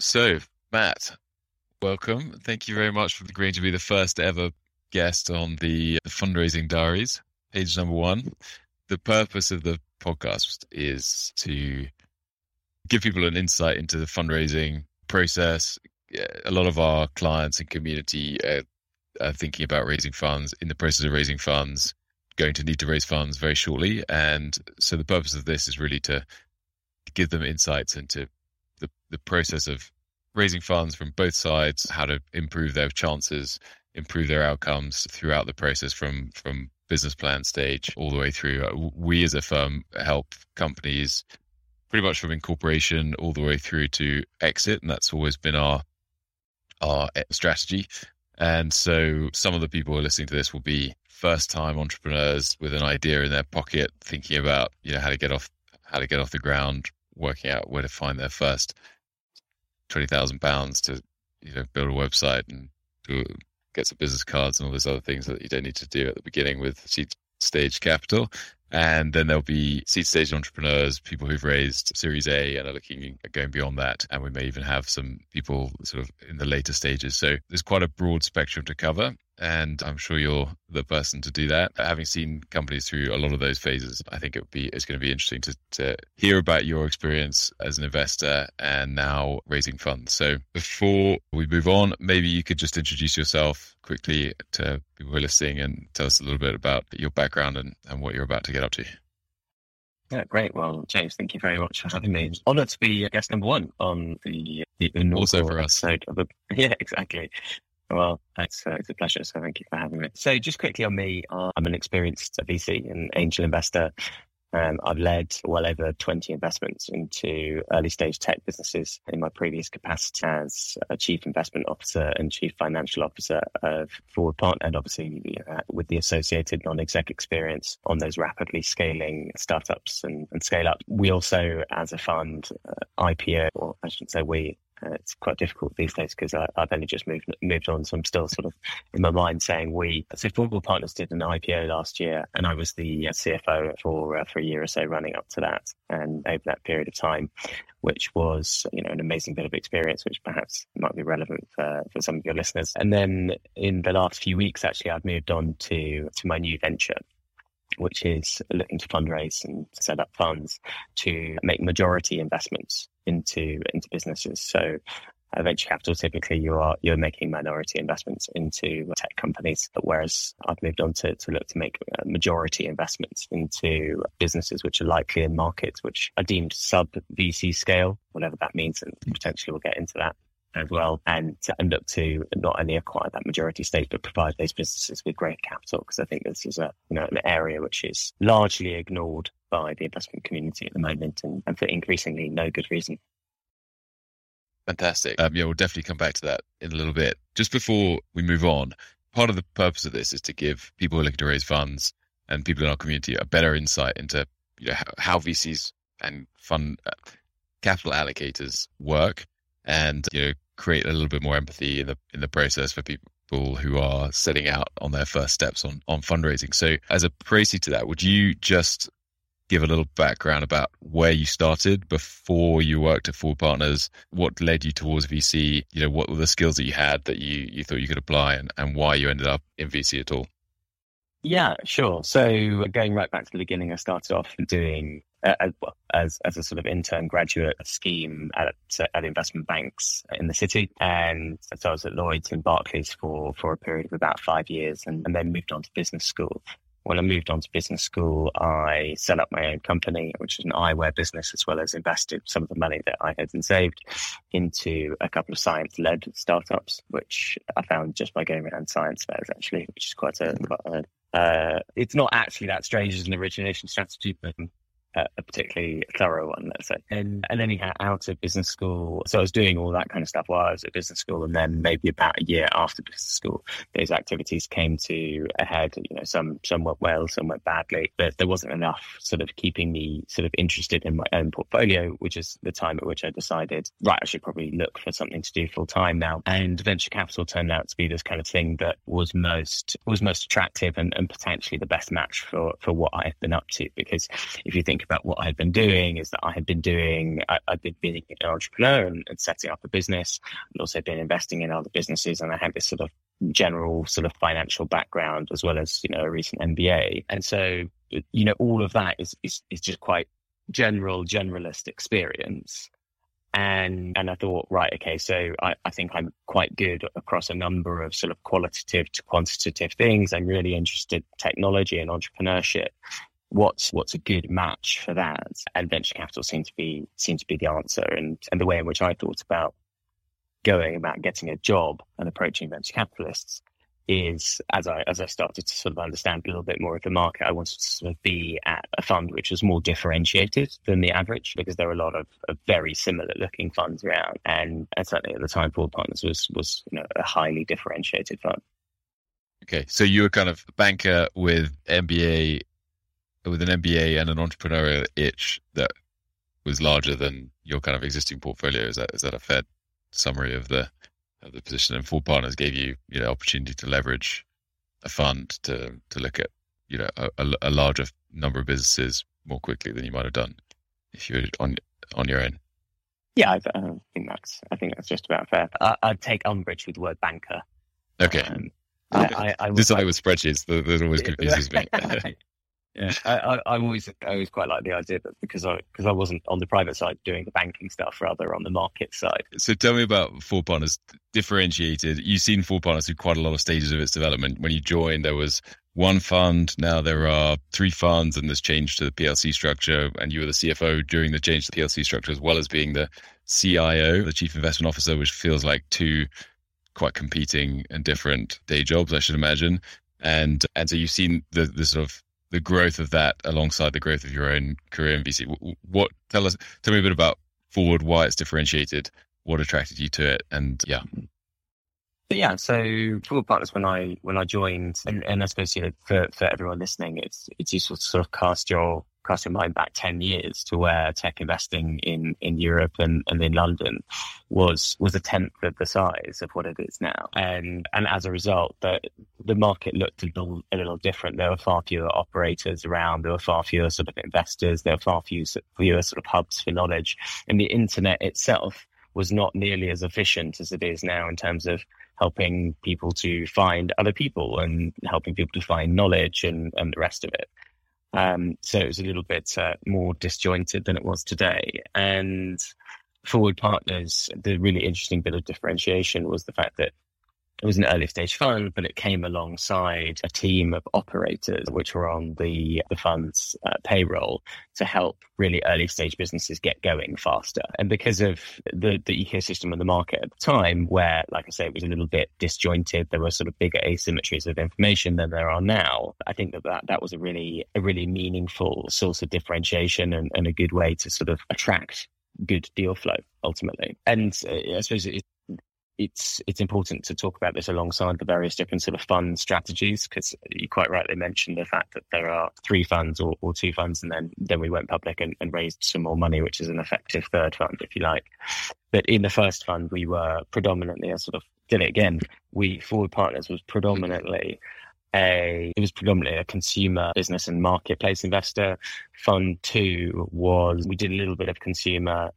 So, Matt, welcome. Thank you very much for agreeing to be the first ever guest on the fundraising diaries, page number one. The purpose of the podcast is to give people an insight into the fundraising process. A lot of our clients and community are, are thinking about raising funds, in the process of raising funds, going to need to raise funds very shortly. And so the purpose of this is really to give them insights into the, process of raising funds from both sides, how to improve their chances, improve their outcomes throughout the process from from business plan stage all the way through. Uh, we as a firm help companies pretty much from incorporation all the way through to exit, and that's always been our our strategy. And so some of the people who are listening to this will be first time entrepreneurs with an idea in their pocket, thinking about, you know, how to get off how to get off the ground, working out where to find their first twenty thousand pounds to you know build a website and do, get some business cards and all those other things that you don't need to do at the beginning with seed stage capital. And then there'll be seed stage entrepreneurs, people who've raised Series A and are looking at going beyond that. And we may even have some people sort of in the later stages. So there's quite a broad spectrum to cover and I'm sure you're the person to do that. Having seen companies through a lot of those phases, I think it would be it's going to be interesting to, to hear about your experience as an investor and now raising funds. So before we move on, maybe you could just introduce yourself quickly to people who are listening and tell us a little bit about your background and, and what you're about to get up to. Yeah, great. Well, James, thank you very much for having me. Honored to be guest number one on the, the also for us. episode of the, yeah, exactly. Well, it's, uh, it's a pleasure. So thank you for having me. So just quickly on me, I'm an experienced VC and angel investor. Um, I've led well over 20 investments into early stage tech businesses in my previous capacity as a chief investment officer and chief financial officer of Forward Partner, and obviously uh, with the associated non-exec experience on those rapidly scaling startups and, and scale up. We also, as a fund, uh, IPO, or I shouldn't say we, it's quite difficult these days because I've only just moved moved on, so I'm still sort of in my mind saying we. So Forward Partners did an IPO last year, and I was the uh, CFO for uh, for a year or so running up to that, and over that period of time, which was you know an amazing bit of experience, which perhaps might be relevant for, for some of your listeners. And then in the last few weeks, actually, I've moved on to to my new venture, which is looking to fundraise and set up funds to make majority investments into into businesses. So uh, venture capital typically you are you're making minority investments into tech companies whereas i've moved on to, to look to make uh, majority investments into businesses which are likely in markets which are deemed sub vc scale whatever that means and potentially we'll get into that as well and, and look to not only acquire that majority stake, but provide those businesses with great capital. Because I think this is a, you know, an area which is largely ignored by the investment community at the moment and, and for increasingly no good reason. Fantastic. Um, yeah, we'll definitely come back to that in a little bit. Just before we move on, part of the purpose of this is to give people who are looking to raise funds and people in our community a better insight into you know, how, how VCs and fund uh, capital allocators work and you know create a little bit more empathy in the in the process for people who are setting out on their first steps on on fundraising. So, as a précis to that, would you just give a little background about where you started before you worked at Forward Partners? What led you towards VC? You know, what were the skills that you had that you you thought you could apply, and and why you ended up in VC at all? Yeah, sure. So going right back to the beginning, I started off doing uh, as as a sort of intern graduate scheme at at investment banks in the city, and so I was at Lloyd's and Barclays for for a period of about five years, and, and then moved on to business school. When I moved on to business school, I set up my own company, which is an eyewear business, as well as invested some of the money that I had saved into a couple of science-led startups, which I found just by going around science fairs, actually, which is quite a, quite a uh, it's not actually that strange as an origination strategy, but a particularly thorough one, let's say. And, and then he got out of business school. So I was doing all that kind of stuff while I was at business school. And then maybe about a year after business school, those activities came to a head. You know, some, some went well, some went badly, but there wasn't enough sort of keeping me sort of interested in my own portfolio, which is the time at which I decided, right, I should probably look for something to do full time now. And venture capital turned out to be this kind of thing that was most, was most attractive and, and potentially the best match for, for what I've been up to. Because if you think about what I had been doing is that I had been doing, I, had been being an entrepreneur and, and, setting up a business and also been investing in other businesses. And I had this sort of general sort of financial background as well as, you know, a recent MBA. And so, you know, all of that is, is, is just quite general, generalist experience. And, and I thought, right, okay, so I, I think I'm quite good across a number of sort of qualitative to quantitative things. I'm really interested in technology and entrepreneurship. What's what's a good match for that? And venture capital seemed to be seemed to be the answer. And and the way in which I thought about going about getting a job and approaching venture capitalists is as I as I started to sort of understand a little bit more of the market, I wanted to sort of be at a fund which was more differentiated than the average because there are a lot of, of very similar looking funds around, and, and certainly at the time, Forward Partners was was you know a highly differentiated fund. Okay, so you were kind of a banker with MBA, with an MBA and an entrepreneurial itch that was larger than your kind of existing portfolio. Is that is that a fair summary of the the position, and Forward Partners gave you you know opportunity to leverage a fund to to look at you know a, a larger number of businesses more quickly than you might have done if you were on on your own. Yeah, I, I think that's I think that's just about fair. I, would take umbrage with the word banker. Okay. Um, I, I, I, this is like with spreadsheets. That, always confuses me. Yeah, I, I, always, I always quite like the idea that because I, because I wasn't on the private side doing the banking stuff, rather on the market side. So tell me about Forward Partners differentiated. You've seen Forward Partners through quite a lot of stages of its development. When you joined, there was one fund. Now there are three funds, and there's change to the PLC structure. And you were the CFO during the change to the PLC structure, as well as being the CIO, the Chief Investment Officer, which feels like two quite competing and different day jobs, I should imagine. And and so you've seen the the sort of the growth of that alongside the growth of your own career in VC. What tell us? Tell me a bit about Forward, why it's differentiated, what attracted you to it, and yeah. But yeah, so Forward Partners when I when I joined, and, and I suppose you know for for everyone listening, it's it's useful to sort of cast your cast your mind back 10 years to where tech investing in, in Europe and, and in London was, was a tenth of the size of what it is now. And, and as a result, the, the market looked a little, a little different. There were far fewer operators around. There were far fewer sort of investors. There were far fewer, fewer sort of hubs for knowledge. And the internet itself was not nearly as efficient as it is now in terms of helping people to find other people and helping people to find knowledge and, and the rest of it. Um, so it was a little bit uh, more disjointed than it was today. And Forward Partners, the really interesting bit of differentiation was the fact that it was an early stage fund, but it came alongside a team of operators which were on the, the fund's uh, payroll to help really early stage businesses get going faster. And because of the, the ecosystem and the market at the time, where, like I say, it was a little bit disjointed, there were sort of bigger asymmetries of information than there are now. I think that that, that was a really, a really meaningful source of differentiation and, and a good way to sort of attract good deal flow ultimately. And uh, I suppose it's it's important to talk about this alongside the various different sort of fund strategies because you quite rightly mentioned the fact that there are three funds or, or two funds and then then we went public and, and raised some more money which is an effective third fund if you like. But in the first fund we were predominantly a sort of did it again we forward partners was predominantly a it was predominantly a consumer business and marketplace investor. Fund two was we did a little bit of consumer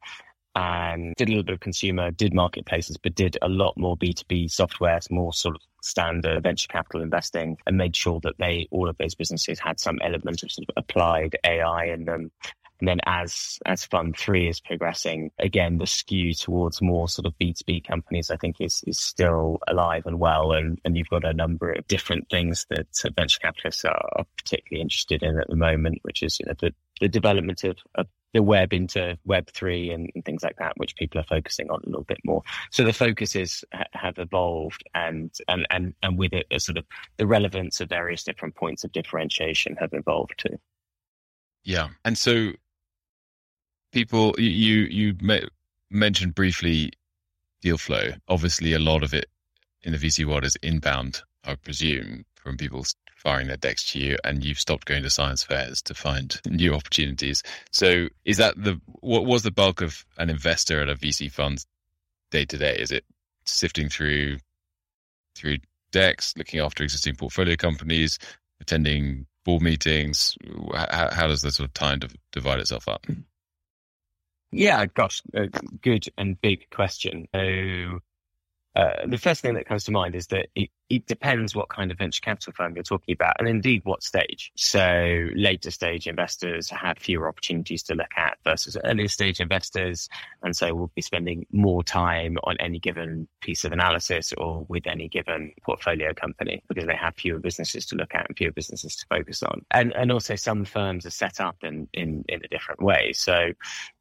and did a little bit of consumer, did marketplaces, but did a lot more B2B software, more sort of standard venture capital investing and made sure that they, all of those businesses had some element of sort of applied AI in them. And then as, as fund three is progressing, again, the skew towards more sort of B2B companies, I think is, is still alive and well. And, and you've got a number of different things that uh, venture capitalists are particularly interested in at the moment, which is, you know, the, the development of, of the web into Web three and, and, things like that, which people are focusing on a little bit more. So the focuses ha- have evolved, and and and and with it, a sort of the relevance of various different points of differentiation have evolved too. Yeah, and so people, you you mentioned briefly deal flow. Obviously, a lot of it in the VC world is inbound, I presume, from people firing their decks to you and you've stopped going to science fairs to find new opportunities. So is that the what was the bulk of an investor at a VC fund day to day? Is it sifting through through decks, looking after existing portfolio companies, attending board meetings? How, how does the sort of time divide itself up? Yeah, gosh, good and big question. So, uh, the first thing that comes to mind is that it, it depends what kind of venture capital firm you're talking about and indeed what stage. So later stage investors have fewer opportunities to look at versus earlier stage investors. And so we'll be spending more time on any given piece of analysis or with any given portfolio company because they have fewer businesses to look at and fewer businesses to focus on. And, and also some firms are set up in, in, in a different way. So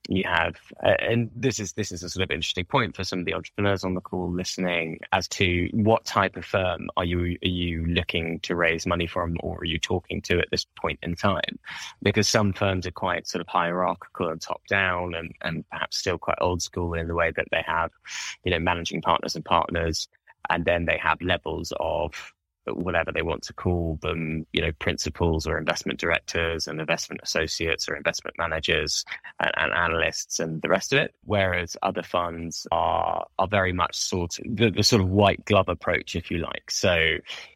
you have, uh, and this is, this is a sort of interesting point for some of the entrepreneurs on the call listening as to what type of firm are you are you looking to raise money from, or are you talking to at this point in time? Because some firms are quite sort of hierarchical and top down, and and perhaps still quite old school in the way that they have, you know, managing partners and partners, and then they have levels of whatever they want to call them, you know, principals or investment directors and investment associates or investment managers and, and, analysts and the rest of it. Whereas other funds are are very much sort of the, the, sort of white glove approach, if you like. So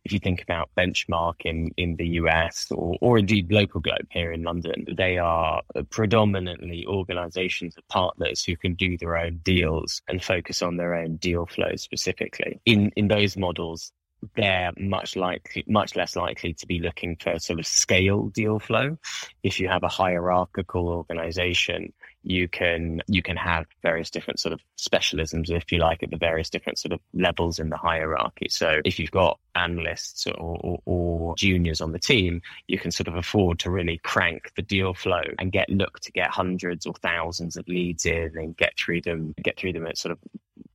if you think about benchmark in, in the US or, or indeed LocalGlobe here in London, they are predominantly organizations of partners who can do their own deals and focus on their own deal flow specifically. In in those models, they're much likely, much less likely to be looking for sort of scale deal flow. If you have a hierarchical organization, you can you can have various different sort of specialisms, if you like, at the various different sort of levels in the hierarchy. So if you've got analysts or, or, or juniors on the team, you can sort of afford to really crank the deal flow and get look to get hundreds or thousands of leads in and get through them, get through them at sort of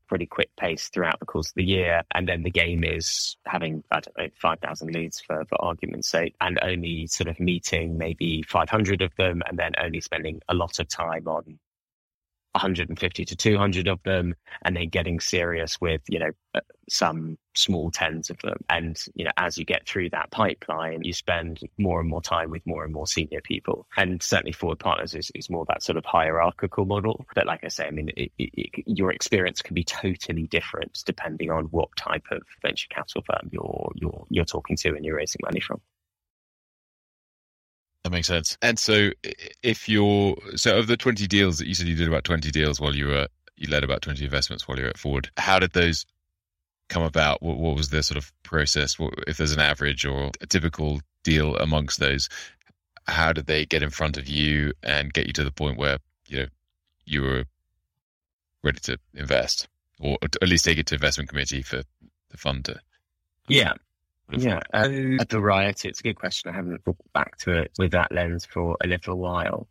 pretty quick pace throughout the course of the year. And then the game is having, I don't know, 5,000 leads for, for argument's sake and only sort of meeting maybe 500 of them and then only spending a lot of time on 150 to 200 of them and then getting serious with you know uh, some small tens of them. And you know as you get through that pipeline you spend more and more time with more and more senior people. And certainly forward partners is, is more that sort of hierarchical model. But like i say i mean it, it, your experience can be totally different depending on what type of venture capital firm you're you're you're talking to and you're raising money from that makes sense. And so, if you're so of the twenty deals that you said you did about twenty deals while you were you led about twenty investments while you were at Forward, how did those come about? What, what was the sort of process? What, if there's an average or a typical deal amongst those, how did they get in front of you and get you to the point where you know you were ready to invest, or at least take it to investment committee for the fund to? Yeah, yeah, uh, a variety. It's a good question. I haven't looked back to it with that lens for a little while.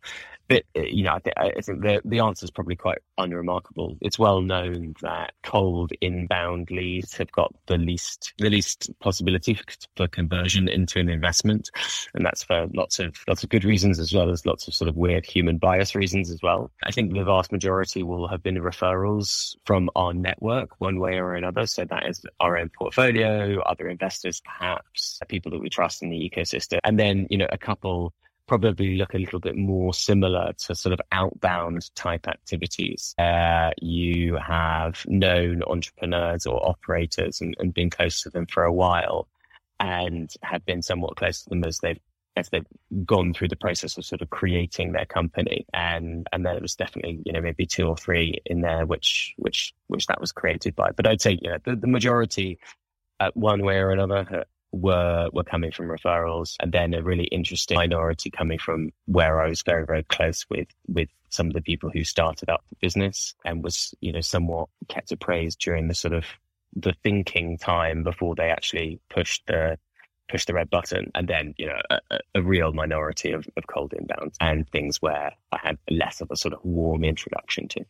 But uh, you know, I, th- I think the the answer is probably quite unremarkable. It's well known that cold inbound leads have got the least the least possibility for, for conversion into an investment, and that's for lots of lots of good reasons as well as lots of sort of weird human bias reasons as well. I think the vast majority will have been referrals from our network, one way or another. So that is our own portfolio, other investors, perhaps people that we trust in the ecosystem, and then you know a couple probably look a little bit more similar to sort of outbound type activities. Uh, you have known entrepreneurs or operators and, and been close to them for a while and have been somewhat close to them as they've as they've gone through the process of sort of creating their company and and there was definitely you know maybe two or three in there which which which that was created by but i'd say you know the, the majority uh, one way or another were were coming from referrals, and then a really interesting minority coming from where I was very very close with with some of the people who started up the business and was you know somewhat kept appraised during the sort of the thinking time before they actually pushed the push the red button. And then you know a, a, real minority of, of cold inbound and things where i had less of a sort of warm introduction to.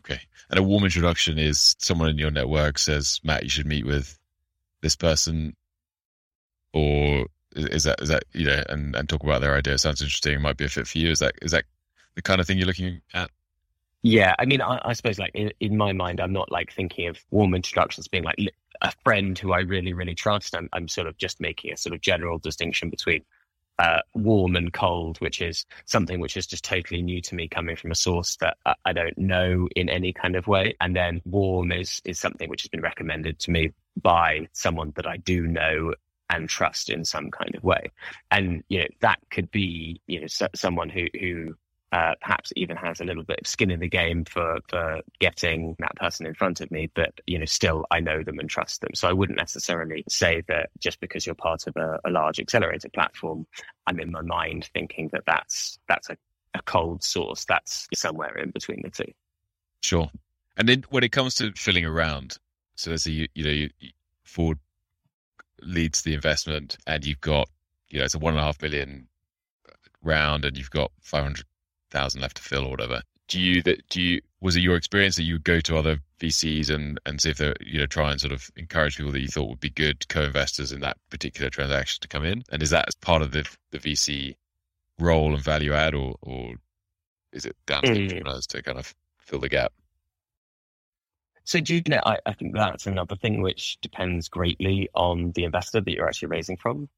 Okay. And a warm introduction is someone in your network says matt you should meet with this person or is that is that you know and, and talk about their idea sounds interesting might be a fit for you. Is that is that the kind of thing you're looking at? Yeah i mean i, I suppose like in, in, my mind i'm not like thinking of warm introductions being like a friend who i really really trust. I'm, I'm sort of just making a sort of general distinction between uh, warm and cold, which is something which is just totally new to me, coming from a source that I don't know in any kind of way. And then warm is is something which has been recommended to me by someone that I do know and trust in some kind of way. And, you know, that could be, you know, so, someone who, who uh, perhaps even has a little bit of skin in the game for, for getting that person in front of me, but, you know, still I know them and trust them. So I wouldn't necessarily say that just because you're part of a, a large accelerator platform, I'm in my mind thinking that that's, that's a, a cold source. That's somewhere in between the two. Sure. And then when it comes to filling around, so there's a, you, you know, you, Forward leads the investment and you've got, you know, it's a one and a half billion round and you've got 500,000 left to fill or whatever. Do you, that, do you, was it your experience that you would go to other VCs and, and see if they're, you know, try and sort of encourage people that you thought would be good co-investors in that particular transaction to come in? And is that as part of the, the VC role and value add or, or is it down to mm. to kind of fill the gap? So, do you know, I, I think that's another thing which depends greatly on the investor that you're actually raising from.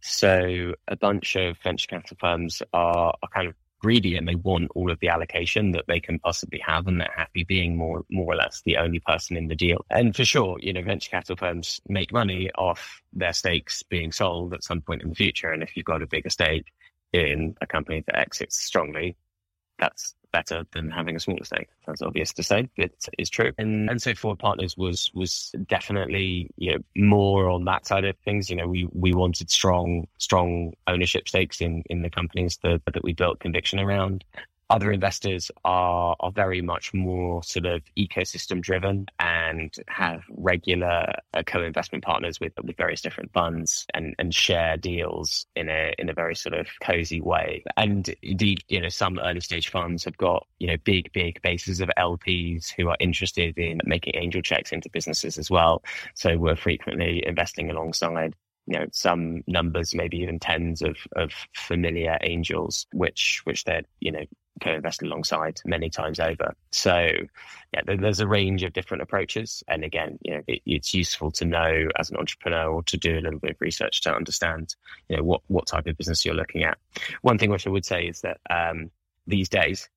So, a bunch of venture capital firms are, are kind of greedy and they want all of the allocation that they can possibly have and they're happy being more more or less the only person in the deal. And for sure, you know, venture capital firms make money off their stakes being sold at some point in the future. And if you've got a bigger stake in a company that exits strongly, that's better than having a smaller stake. That's obvious to say, but it's true. And and so Forward Partners was was definitely you know more on that side of things. You know, we we wanted strong strong ownership stakes in in the companies that that we built conviction around. Other investors are are very much more sort of ecosystem driven and have regular uh, co-investment partners with with various different funds and and share deals in a in a very sort of cozy way. And indeed, you know, some early stage funds have got you know big big bases of LPs who are interested in making angel checks into businesses as well. So we're frequently investing alongside you know some numbers maybe even tens of of familiar angels which which they're you know co-invest alongside many times over. So yeah, there's a range of different approaches. And again, you know, it, it's useful to know as an entrepreneur or to do a little bit of research to understand, you know, what, what type of business you're looking at. One thing which I would say is that, um, these days,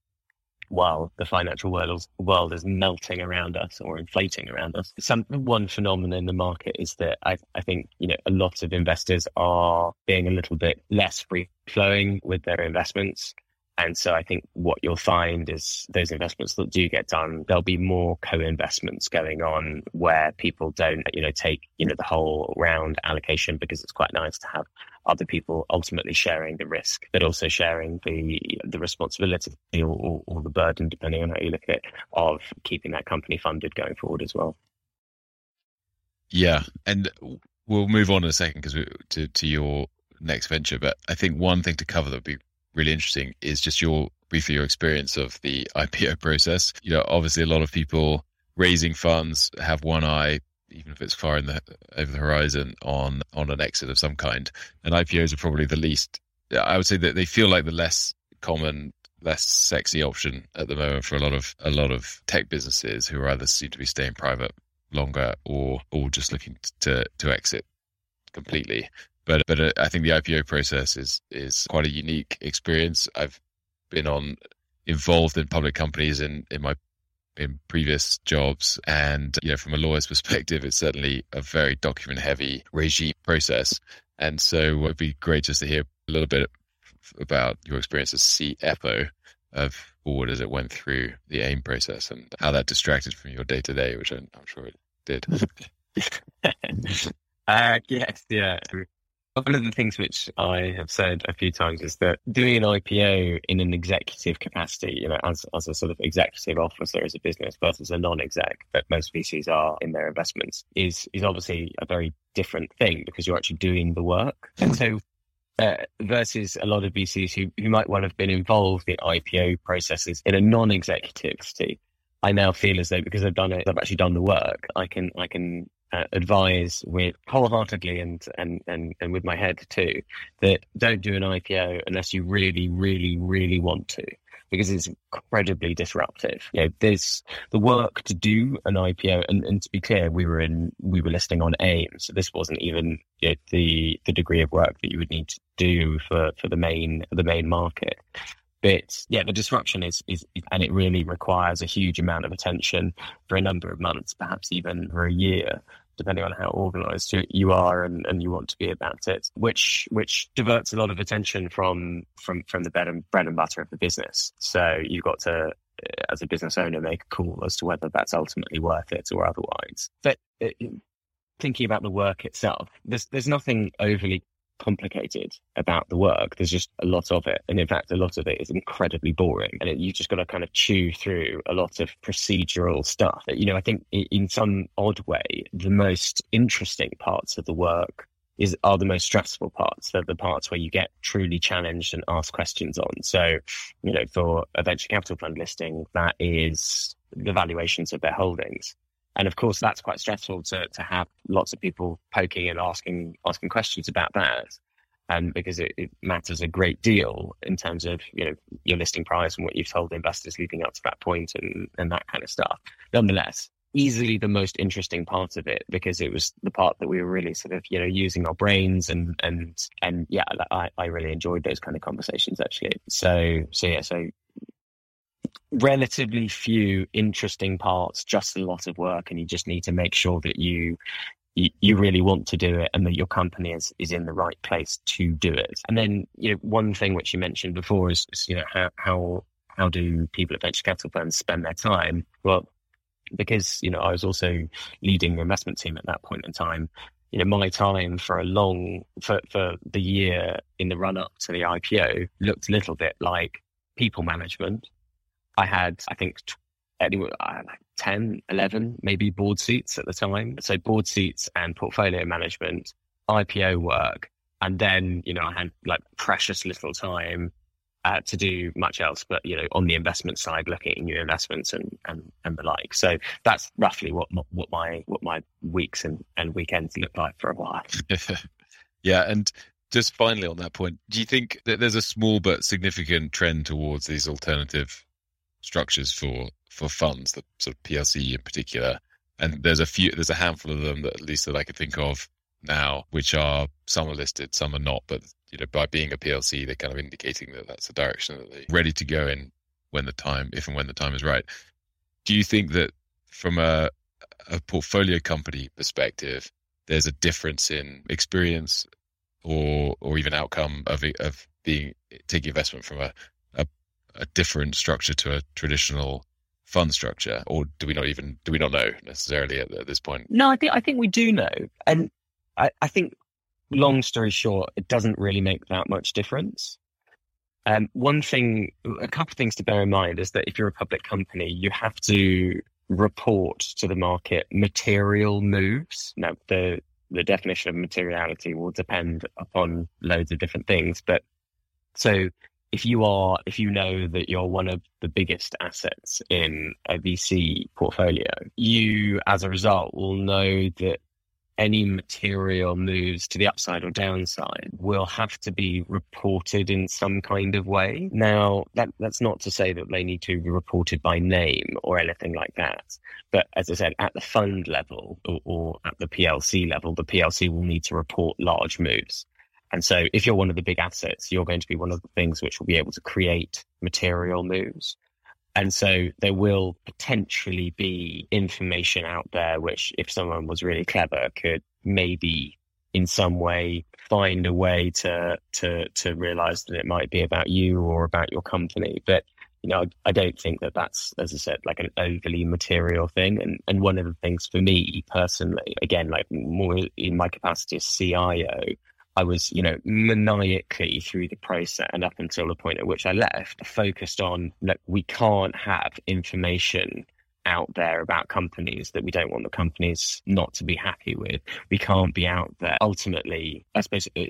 while the financial world, world is melting around us or inflating around us. Some one phenomenon in the market is that I, I think you know a lot of investors are being a little bit less free flowing with their investments. And so I think what you'll find is those investments that do get done, there'll be more co-investments going on where people don't, you know, take, you know, the whole round allocation because it's quite nice to have other people ultimately sharing the risk, but also sharing the the responsibility or, or, or the burden, depending on how you look at it, of keeping that company funded going forward as well. Yeah, and we'll move on in a second because to to your next venture, but I think one thing to cover that would be really interesting is just your briefly your experience of the IPO process. You know, obviously a lot of people raising funds have one eye, even if it's far in the over the horizon, on on an exit of some kind. And IPOs are probably the least. I would say that they feel like the less common, less sexy option at the moment for a lot of a lot of tech businesses who either seem to be staying private longer or or just looking to to exit completely. But but uh, I think the IPO process is is quite a unique experience. I've been on involved in public companies in in my in previous jobs and you know from a lawyer's perspective it's certainly a very document heavy regime process and so it would be great just to hear a little bit about your experience as CFO of Forward as it went through the AIM process and how that distracted from your day to day, which I'm, I'm, sure it did. uh, yes, yeah. One of the things which I have said a few times is that doing an IPO in an executive capacity, you know, as, as a sort of executive officer as a business versus a non-exec that most VCs are in their investments is, is obviously a very different thing because you're actually doing the work. And so uh, versus a lot of VCs who, who might well have been involved in IPO processes in a non-executive capacity. I now feel as though because I've done it, I've actually done the work. I can I can uh, advise with wholeheartedly and, and, and, and with my head too that don't do an IPO unless you really, really, really want to because it's incredibly disruptive. You know, there's the work to do an IPO, and, and to be clear, we were in we were listing on AIM, so this wasn't even you know, the the degree of work that you would need to do for for the main the main market. But yeah, the disruption is, is, and it really requires a huge amount of attention for a number of months, perhaps even for a year, depending on how organized you, are and, and you want to be about it, which which diverts a lot of attention from from from the bread and bread and butter of the business. So you've got to as a business owner make a call as to whether that's ultimately worth it or otherwise. But uh, thinking about the work itself, there's there's nothing overly complicated about the work. There's just a lot of it. And in fact, a lot of it is incredibly boring. And it, you just got to kind of chew through a lot of procedural stuff. You know, I think in some odd way, the most interesting parts of the work is are the most stressful parts. They're the parts where you get truly challenged and asked questions on. So, you know, for a venture capital fund listing, that is the valuations of their holdings. And of course, that's quite stressful to, to have lots of people poking and asking, asking questions about that. Um, because it, it, matters a great deal in terms of, you know, your listing price and what you've told investors leading up to that point and, and that kind of stuff. Nonetheless, easily the most interesting part of it because it was the part that we were really sort of, you know, using our brains and, and, and yeah, I, I really enjoyed those kind of conversations actually. So, so yeah, so relatively few interesting parts, just a lot of work, and you just need to make sure that you you, really want to do it and that your company is, is in the right place to do it. And then, you know, one thing which you mentioned before is, is you know, how, how, how do people at venture capital firms spend their time? Well, because, you know, I was also leading the investment team at that point in time. You know, my time for a long, for, for the year in the run up to the IPO looked a little bit like people management I had, I think, anyway, like 10, 11, maybe board seats at the time. So board seats and portfolio management, IPO work. And then, you know, I had like precious little time uh, to do much else, but you know, on the investment side, looking at new investments and, and, and the like. So that's roughly what what my what my weeks and, and weekends look like for a while. yeah, and just finally on that point, do you think that there's a small but significant trend towards these alternative structures for for funds, the sort of PLC in particular. And there's a few, there's a handful of them that at least that I could think of now, which are some are listed, some are not. But you know, by being a PLC, they're kind of indicating that that's the direction that they're ready to go in when the time, if and when the time is right. Do you think that from a a portfolio company perspective, there's a difference in experience or or even outcome of of being taking investment from a a different structure to a traditional fund structure, or do we not even do we not know necessarily at, at this point? No, I think I think we do know, and I, I, think long story short, it doesn't really make that much difference. Um, one thing, a couple of things to bear in mind is that if you're a public company, you have to report to the market material moves. Now, the the definition of materiality will depend upon loads of different things, but so if you are if you know that you're one of the biggest assets in a VC portfolio, you as a result will know that any material moves to the upside or downside will have to be reported in some kind of way. Now, that, that's not to say that they need to be reported by name or anything like that. But as I said, at the fund level or, or at the PLC level, the PLC will need to report large moves. And so if you're one of the big assets, you're going to be one of the things which will be able to create material moves. And so there will potentially be information out there, which if someone was really clever could maybe in some way find a way to, to, to realize that it might be about you or about your company. But, you know, I don't think that that's, as I said, like an overly material thing. And, and one of the things for me personally, again, like more in my capacity as CIO, I was, you know, maniacally through the process and up until the point at which I left, focused on look, we can't have information out there about companies that we don't want the companies not to be happy with. We can't be out there. Ultimately, I suppose uh,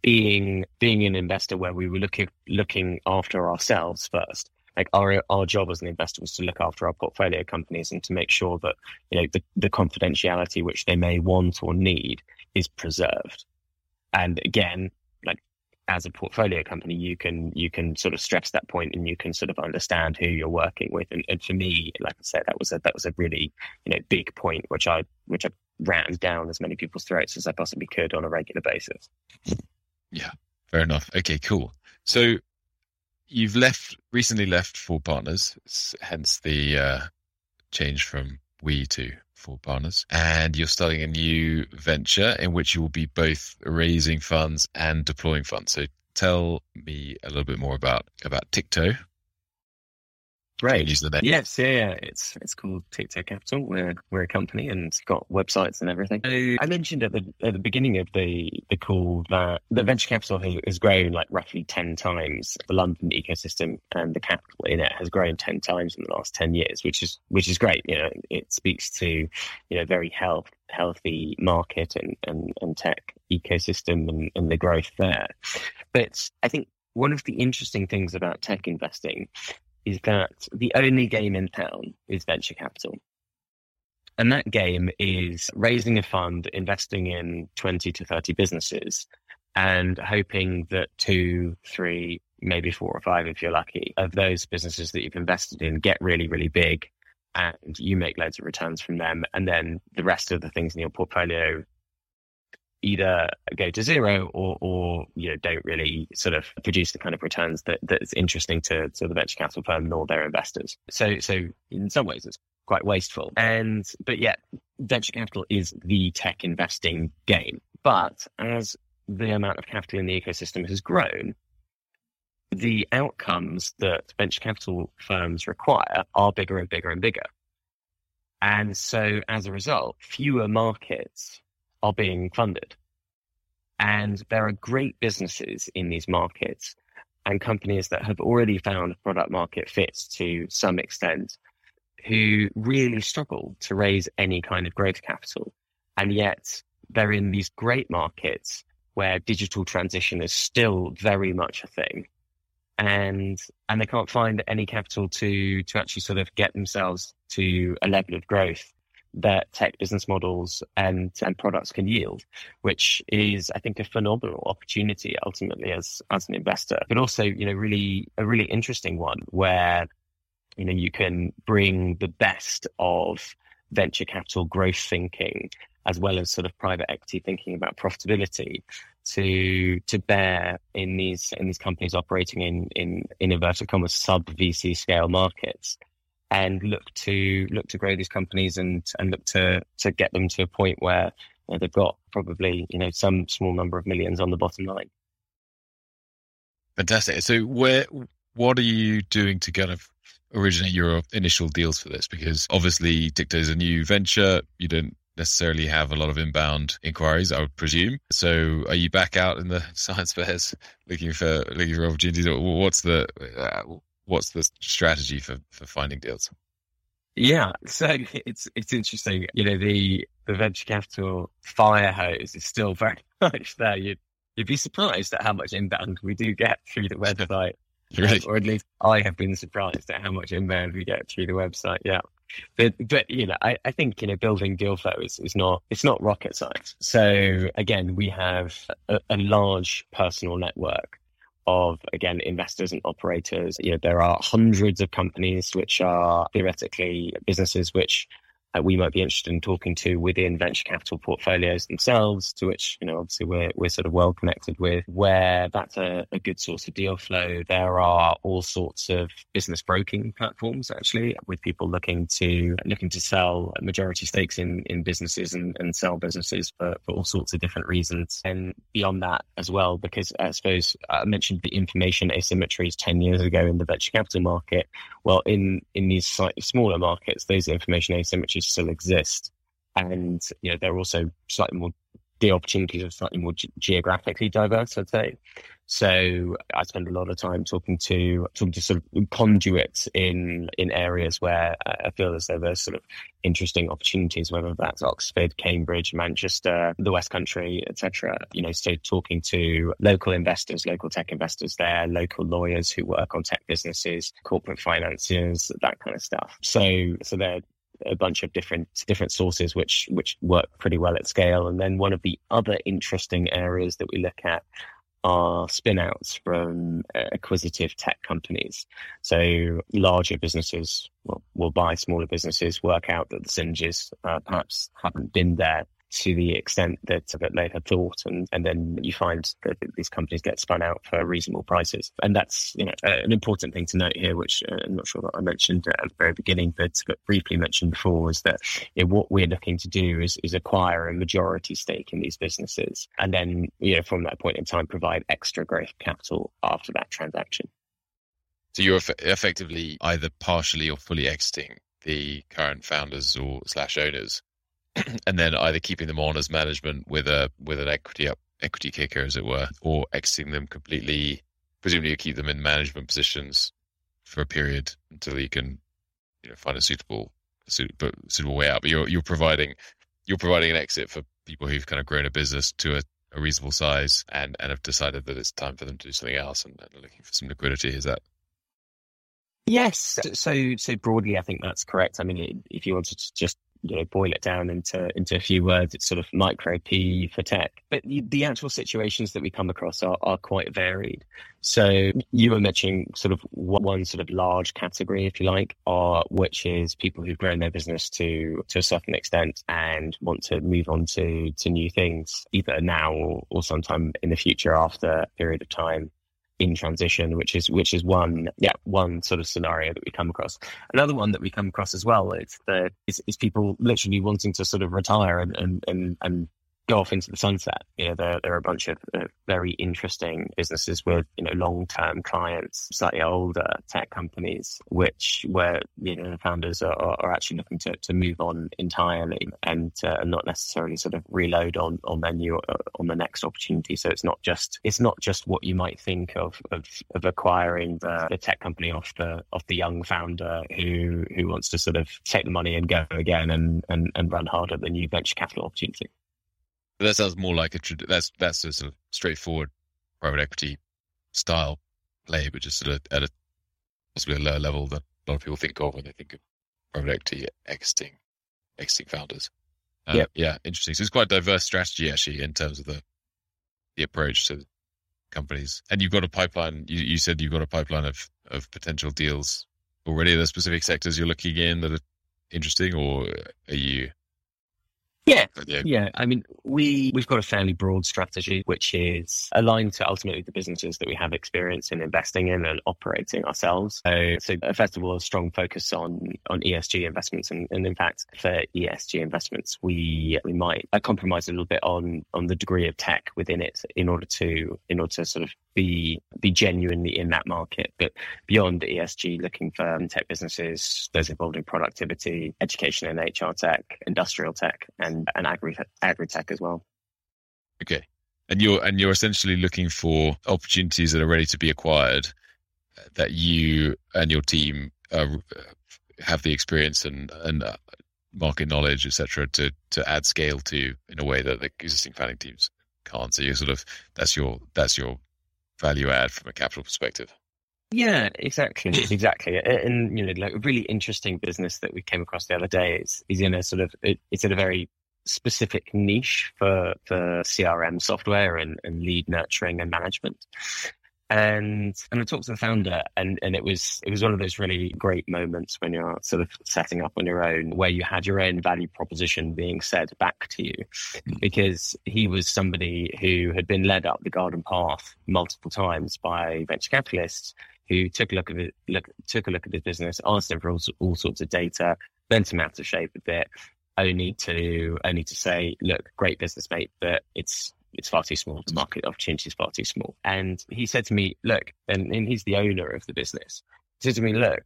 being being an investor where we were looking looking after ourselves first. Like our our job as an investor was to look after our portfolio companies and to make sure that you know the, the confidentiality which they may want or need is preserved. And again, like as a portfolio company, you can you can sort of stress that point and you can sort of understand who you're working with. And, and for me, like I said, that was a that was a really you know big point which I which I ran down as many people's throats as I possibly could on a regular basis. Yeah, fair enough. Okay, cool. So you've left recently left Forward Partners, hence the uh, change from We Too for partners, and you're starting a new venture in which you will be both raising funds and deploying funds. So tell me a little bit more about about TikTo Right. Use the. Yes, yeah, yeah. It's it's called TikTo Capital. We're we're a company and it's got websites and everything. I mentioned at the at the beginning of the the call that the venture capital has grown like roughly ten times. The London ecosystem and the capital in it has grown ten times in the last ten years, which is which is great. You know, it speaks to you know very health healthy market and and, and tech ecosystem and, and the growth there. But I think one of the interesting things about tech investing is that the only game in town is venture capital. And that game is raising a fund, investing in 20 to 30 businesses, and hoping that two, three, maybe four or five, if you're lucky, of those businesses that you've invested in get really, really big and you make loads of returns from them. And then the rest of the things in your portfolio either go to zero or, or you know don't really sort of produce the kind of returns that that's interesting to, to the venture capital firm nor their investors. So so in some ways it's quite wasteful. And but yet venture capital is the tech investing game. But as the amount of capital in the ecosystem has grown, the outcomes that venture capital firms require are bigger and bigger and bigger. And so as a result, fewer markets are being funded. And there are great businesses in these markets and companies that have already found a product market fits to some extent who really struggle to raise any kind of growth capital. And yet they're in these great markets where digital transition is still very much a thing. And and they can't find any capital to to actually sort of get themselves to a level of growth that tech business models and, and products can yield, which is, I think, a phenomenal opportunity ultimately as, as an investor, but also, you know, really a really interesting one where, you know, you can bring the best of venture capital growth thinking as well as sort of private equity thinking about profitability to to bear in these in these companies operating in in, in inverted commas sub VC scale markets and look to look to grow these companies and and look to to get them to a point where you know, they've got probably you know some small number of millions on the bottom line. Fantastic. So where what are you doing to kind of originate your initial deals for this? Because obviously TikTo is a new venture. You don't necessarily have a lot of inbound inquiries, I would presume. So are you back out in the science fairs looking for looking for opportunities? What's the uh, what's the strategy for, for finding deals? Yeah, so it's it's interesting. You know, the the venture capital fire hose is still very much there. You'd you'd be surprised at how much inbound we do get through the website. Right. Um, or at least I have been surprised at how much inbound we get through the website. Yeah. But, but you know, I, I think, you know, building deal flow is, is not, it's not rocket science. So again, we have a, a large personal network of again investors and operators. You know, there are hundreds of companies which are theoretically businesses which uh, we might be interested in talking to within venture capital portfolios themselves, to which, you know, obviously we're, we're sort of well connected with, where that's a, a good source of deal flow. There are all sorts of business broking platforms actually with people looking to, looking to sell majority stakes in, in businesses and, and sell businesses for, for all sorts of different reasons. And beyond that as well, because I suppose I mentioned the information asymmetries 10 years ago in the venture capital market. Well, in, in these slightly smaller markets, those information asymmetries still exist. And, you know, they're also slightly more, the opportunities are slightly more ge- geographically diverse, I'd say. So I spend a lot of time talking to talking to sort of conduits in in areas where I feel as though there's sort of interesting opportunities, whether that's Oxford, Cambridge, Manchester, the West Country, etc. You know, so talking to local investors, local tech investors there, local lawyers who work on tech businesses, corporate financiers, that kind of stuff. So so they're a bunch of different different sources which which work pretty well at scale. And then one of the other interesting areas that we look at are spinouts from uh, acquisitive tech companies. So larger businesses will, will buy smaller businesses, work out that the synergies uh, perhaps haven't been there to the extent that, that they had thought. And, and then you find that these companies get spun out for reasonable prices. And that's you know an important thing to note here, which uh, I'm not sure that I mentioned at the very beginning, but, but briefly mentioned before, is that you know, what we're looking to do is, is acquire a majority stake in these businesses. And then, you know, from that point in time, provide extra growth capital after that transaction. So you're effectively either partially or fully exiting the current founders or slash owners, and then either keeping them on as management with a with an equity up equity kicker, as it were, or exiting them completely. Presumably, you keep them in management positions for a period until you can, you know, find a suitable suitable, suitable way out. But you're you're providing you're providing an exit for people who've kind of grown a business to a, a reasonable size and and have decided that it's time for them to do something else and, and looking for some liquidity. Is that Yes. So, so broadly, I think that's correct. I mean, if you wanted to just you know boil it down into into a few words, it's sort of micro P for tech. But the, actual situations that we come across are, are quite varied. So you were mentioning sort of one sort of large category, if you like, or which is people who've grown their business to to a certain extent and want to move on to to new things, either now or, or sometime in the future after a period of time in transition, which is which is one yeah one sort of scenario that we come across. Another one that we come across as well is the is, is people literally wanting to sort of retire and and and, and off into the sunset. You know, there, there are a bunch of uh, very interesting businesses with, you know, long-term clients, slightly older tech companies, which where, you know, the founders are, are actually looking to, to move on entirely and uh, not necessarily sort of reload on, on their new, uh, on the next opportunity. So it's not just, it's not just what you might think of, of, of acquiring the, the tech company off the, off the young founder who, who wants to sort of take the money and go again and, and, and run harder than new venture capital opportunity. But that sounds more like a that's that's a sort of straightforward private equity style play, but just sort of at a possibly a lower level that a lot of people think of when they think of private equity exiting exiting founders. Uh, yep. Yeah, interesting. So it's quite a diverse strategy actually in terms of the the approach to companies. And you've got a pipeline. You, you said you've got a pipeline of of potential deals already. Are there specific sectors you're looking in that are interesting, or are you yeah, yeah, yeah. I mean, we we've got a fairly broad strategy, which is aligned to ultimately the businesses that we have experience in investing in and operating ourselves. So, so uh, first of all, a strong focus on on ESG investments, and, and in fact, for ESG investments, we we might uh, compromise a little bit on on the degree of tech within it in order to in order to sort of be be genuinely in that market. But beyond ESG, looking for um, tech businesses, those involved in productivity, education and HR tech, industrial tech, and and agri agri tech as well. Okay, and you're and you're essentially looking for opportunities that are ready to be acquired, that you and your team uh, have the experience and and uh, market knowledge, etc., to to add scale to in a way that the existing founding teams can't. So you sort of that's your that's your value add from a capital perspective. Yeah, exactly, exactly. And you know, like a really interesting business that we came across the other day is, is in a sort of it, it's in a very specific niche for for CRM software and, and lead nurturing and management. And and I talked to the founder, and and it was it was one of those really great moments when you're sort of setting up on your own, where you had your own value proposition being said back to you, hmm. because he was somebody who had been led up the garden path multiple times by venture capitalists who took a look at it, look took a look at his business, asked him for all, all sorts of data, bent him out of shape a bit, only to only to say, look, great business mate, but it's it's far too small. The market opportunity is far too small. And he said to me, look, and, and he's the owner of the business. He said to me, look,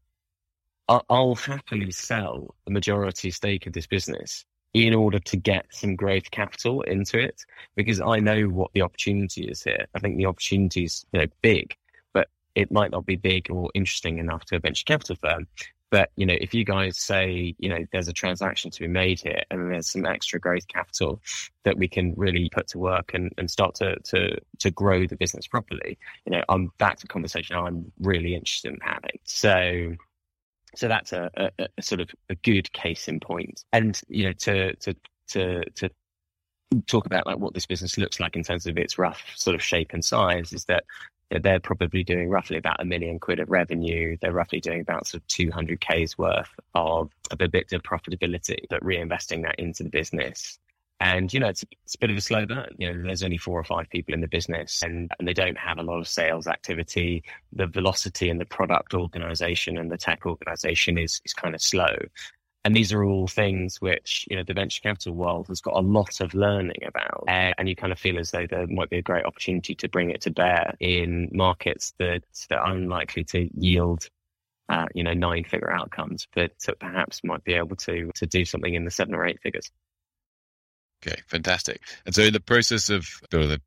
I'll, I'll happily sell the majority stake of this business in order to get some growth capital into it because I know what the opportunity is here. I think the opportunity is you know big, but it might not be big or interesting enough to a venture capital firm. But, you know, if you guys say, you know, there's a transaction to be made here and there's some extra growth capital that we can really put to work and, and start to, to, to grow the business properly, you know, I'm that's a conversation I'm really interested in having. So, so that's a, a, a sort of a good case in point. And, you know, to, to, to, to talk about like what this business looks like in terms of its rough sort of shape and size is that they're probably doing roughly about a million quid of revenue. They're roughly doing about sort of 200K's worth of, a bit of profitability, but reinvesting that into the business And, you know, it's, it's a bit of a slow burn. You know, there's only four or five people in the business and, and they don't have a lot of sales activity. The velocity and the product organization and the tech organization is, is kind of slow. And these are all things which, you know, the venture capital world has got a lot of learning about. Uh, and you kind of feel as though there might be a great opportunity to bring it to bear in markets that, that are unlikely to yield uh, you know, nine figure outcomes, but perhaps might be able to to do something in the seven or eight figures. Okay, fantastic. And so, in the process of building the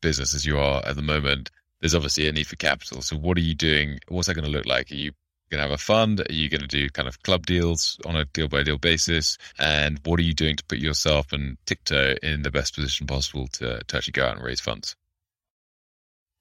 business as you are at the moment, there's obviously a need for capital. So, what are you doing? What's that going to look like? Are you going to have a fund? Are you going to do kind of club deals on a deal by deal basis? And what are you doing to put yourself and TikTo in the best position possible to, to actually go out and raise funds?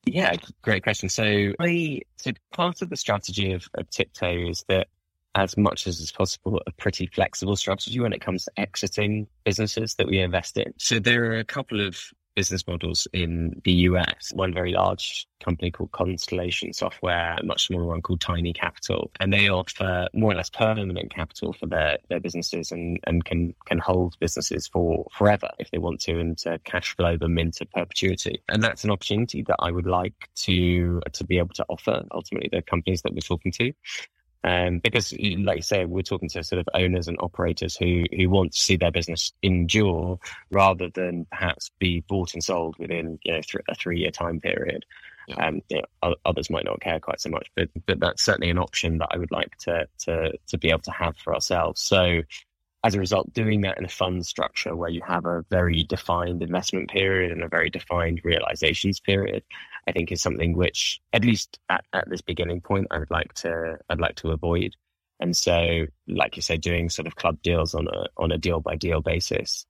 Yeah, great question. So, I, so part of the strategy of, of TikTo is that as much as is possible, a pretty flexible strategy when it comes to exiting businesses that we invest in. So there are a couple of business models in the US. One very large company called Constellation Software, a much smaller one called Tiny Capital. And they offer more or less permanent capital for their, their businesses and, and can, can hold businesses for forever if they want to and to cash flow them into perpetuity. And that's an opportunity that I would like to, to be able to offer ultimately the companies that we're talking to. Um, because, like you say, we're talking to sort of owners and operators who who want to see their business endure rather than perhaps be bought and sold within you know th- a three year time period. Yeah. Um, you know, others might not care quite so much, but but that's certainly an option that I would like to to to be able to have for ourselves. So as a result, doing that in a fund structure where you have a very defined investment period and a very defined realizations period, I think is something which, at least at, at this beginning point, I would like to I'd like to avoid. And so, like you say, doing sort of club deals on a on a deal by deal basis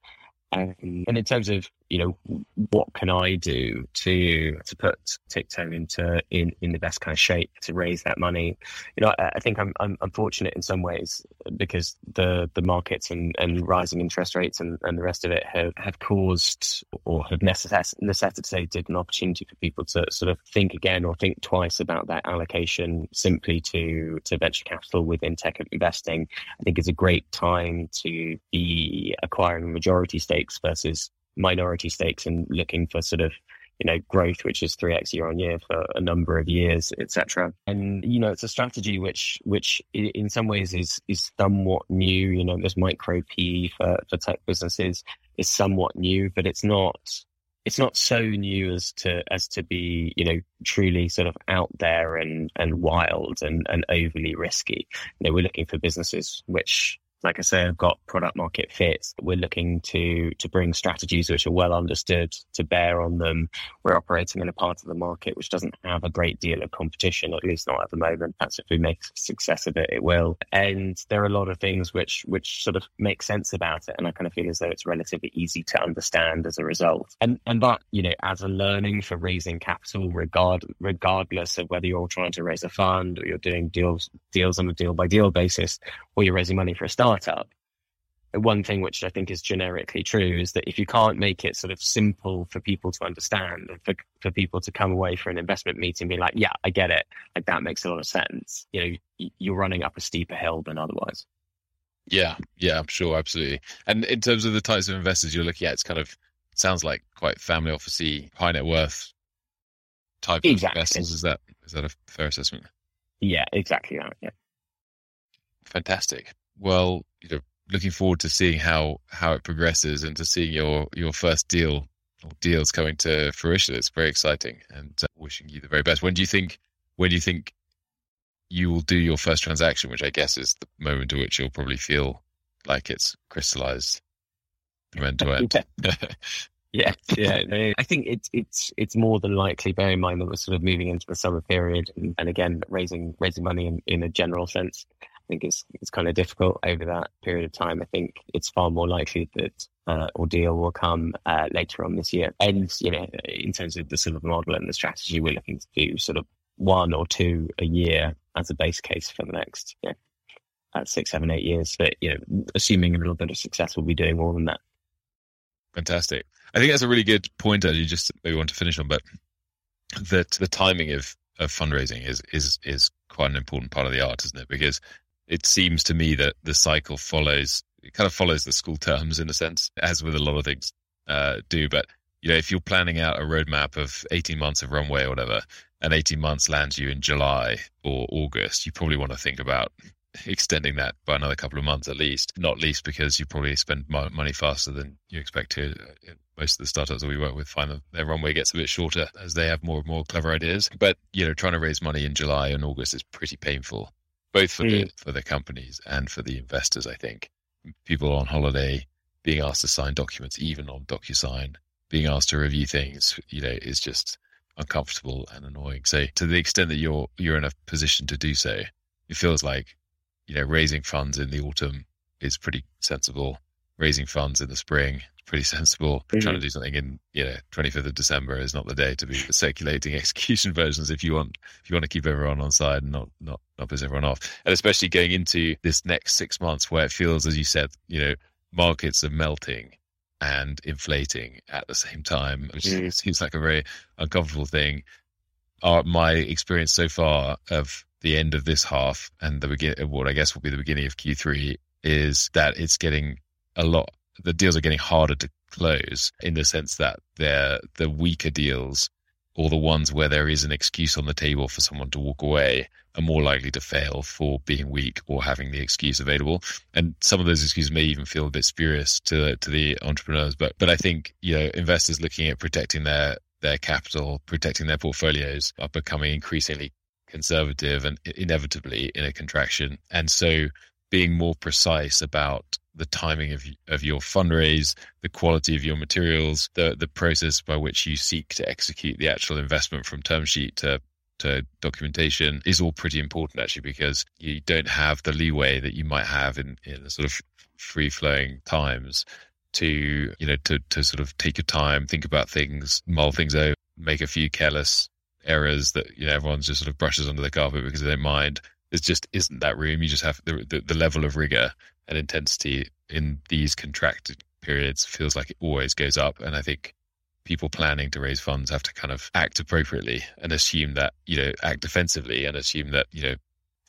um, and in terms of you know what can I do to to put TikTo into in, in the best kind of shape to raise that money, you know I, I think I'm, I'm, I'm fortunate in some ways because the the markets and, and rising interest rates and, and the rest of it have, have caused or have necess- necessitated an opportunity for people to sort of think again or think twice about that allocation simply to to venture capital within tech investing. I think is a great time to be acquiring majority stakes versus minority stakes and looking for sort of you know growth which is 3x year on year for a number of years etc and you know it's a strategy which which in some ways is is somewhat new. You know this micro p for for tech businesses is somewhat new but it's not it's not so new as to as to be you know truly sort of out there and and wild and and overly risky. You know we're looking for businesses which like I say, I've got product market fit. We're looking to to bring strategies which are well understood to bear on them. We're operating in a part of the market which doesn't have a great deal of competition, at least not at the moment. Perhaps if we make success of it, it will. And there are a lot of things which which sort of make sense about it, and I kind of feel as though it's relatively easy to understand as a result. And and that you know, as a learning for raising capital, regard regardless of whether you're trying to raise a fund or you're doing deals deals on a deal by deal basis, or you're raising money for a start startup, one thing which I think is generically true is that if you can't make it sort of simple for people to understand and for, for people to come away for an investment meeting and be like, yeah, I get it. Like that makes a lot of sense. You know, you're running up a steeper hill than otherwise. Yeah, yeah, I'm sure, absolutely. And in terms of the types of investors you're looking at, it's kind of sounds like quite family officey, high net worth type exactly. of investors. Is that is that a fair assessment? Yeah, exactly that. Yeah. Fantastic well, you know, looking forward to seeing how how it progresses and to seeing your your first deal or deals coming to fruition. It's very exciting, and uh, wishing you the very best. When do you think? When do you think you will do your first transaction? Which I guess is the moment at which you'll probably feel like it's crystallized from end to end. Yeah, yeah. I think it's it's it's more than likely. Bear in mind that we're sort of moving into the summer period, and, and again raising raising money in, in a general sense. I think it's it's kind of difficult over that period of time. I think it's far more likely that uh, ordeal will come uh, later on this year. And you know, in terms of the sort of model and the strategy, we're looking to do sort of one or two a year as a base case for the next know, uh, six, seven, eight years. But you know, assuming a little bit of success, we'll be doing more than that. Fantastic. I think that's a really good point that you just maybe want to finish on, but that the timing of, of fundraising is is is quite an important part of the art, isn't it? Because it seems to me that the cycle follows it kind of follows the school terms in a sense, as with a lot of things uh, do. But you know, if you're planning out a roadmap of 18 months of runway or whatever, and 18 months lands you in July or August, you probably want to think about extending that by another couple of months at least. Not least because you probably spend money faster than you expect to. Uh, most of the startups that we work with find that their runway gets a bit shorter as they have more and more clever ideas. But you know, trying to raise money in July and August is pretty painful, both for mm. the for the companies and for the investors. I think people on holiday being asked to sign documents, even on DocuSign, being asked to review things, you know, is just uncomfortable and annoying. So to the extent that you're you're in a position to do so, it feels like you know, raising funds in the autumn is pretty sensible. Raising funds in the spring pretty sensible. Mm-hmm. Trying to do something in, you know, 25th of December is not the day to be circulating execution versions if you want if you want to keep everyone on side and not not not piss everyone off. And especially going into this next six months where it feels, as you said, you know, markets are melting and inflating at the same time, which mm. seems like a very uncomfortable thing. Our, my experience so far of the end of this half and the begin what I guess will be the beginning of Q3 is that it's getting a lot the deals are getting harder to close in the sense that they're the weaker deals or the ones where there is an excuse on the table for someone to walk away are more likely to fail for being weak or having the excuse available. And some of those excuses may even feel a bit spurious to to the entrepreneurs. But but I think you know investors looking at protecting their their capital, protecting their portfolios are becoming increasingly conservative and inevitably in a contraction. And so being more precise about the timing of of your fundraise, the quality of your materials, the the process by which you seek to execute the actual investment from term sheet to to documentation is all pretty important actually because you don't have the leeway that you might have in in the sort of free flowing times to you know to to sort of take your time, think about things, mull things over, make a few careless errors that you know everyone just sort of brushes under the carpet because they don't mind. There just isn't that room. You just have the, the, the level of rigor and intensity in these contracted periods feels like it always goes up. And I think people planning to raise funds have to kind of act appropriately and assume that you know act defensively and assume that you know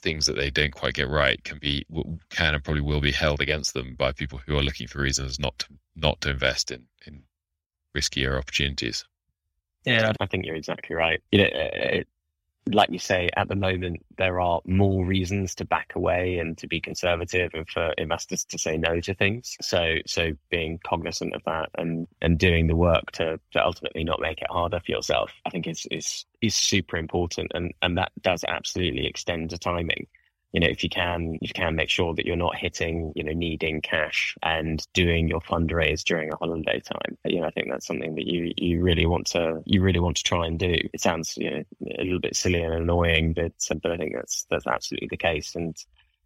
things that they don't quite get right can be can and probably will be held against them by people who are looking for reasons not to not to invest in in riskier opportunities. Yeah, I think you're exactly right. You know, it, like you say, at the moment there are more reasons to back away and to be conservative, and for investors to say no to things. So, so being cognizant of that and and doing the work to to ultimately not make it harder for yourself, I think is is is super important, and and that does absolutely extend to timing you know, if you can, you can make sure that you're not hitting, you know, needing cash and doing your fundraise during a holiday time. You know, I think that's something that you, you really want to, you really want to try and do. It sounds, you know, a little bit silly and annoying, but, uh, but I think that's, that's absolutely the case. And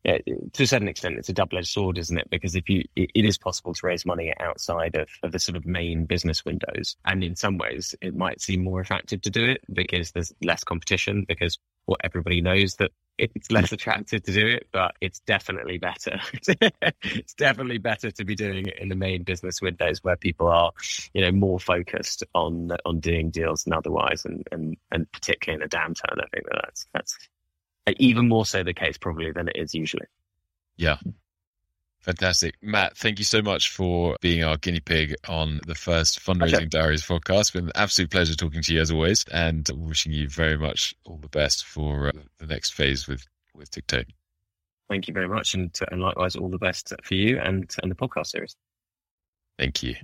yeah, to a certain extent, it's a double-edged sword, isn't it? Because if you, it, it is possible to raise money outside of, of the sort of main business windows, and in some ways, it might seem more attractive to do it because there's less competition. Because what everybody knows that it's less attractive to do it, but it's definitely better. it's definitely better to be doing it in the main business windows where people are, you know, more focused on on doing deals than otherwise, and and and particularly in a downturn, I think that that's that's even more so the case probably than it is usually. Yeah. Fantastic. Matt, thank you so much for being our guinea pig on the first Fundraising pleasure. Diaries podcast. It's been an absolute pleasure talking to you as always and wishing you very much all the best for uh, the next phase with, with TikTo. Thank you very much. And, and likewise, all the best for you and, and the podcast series. Thank you.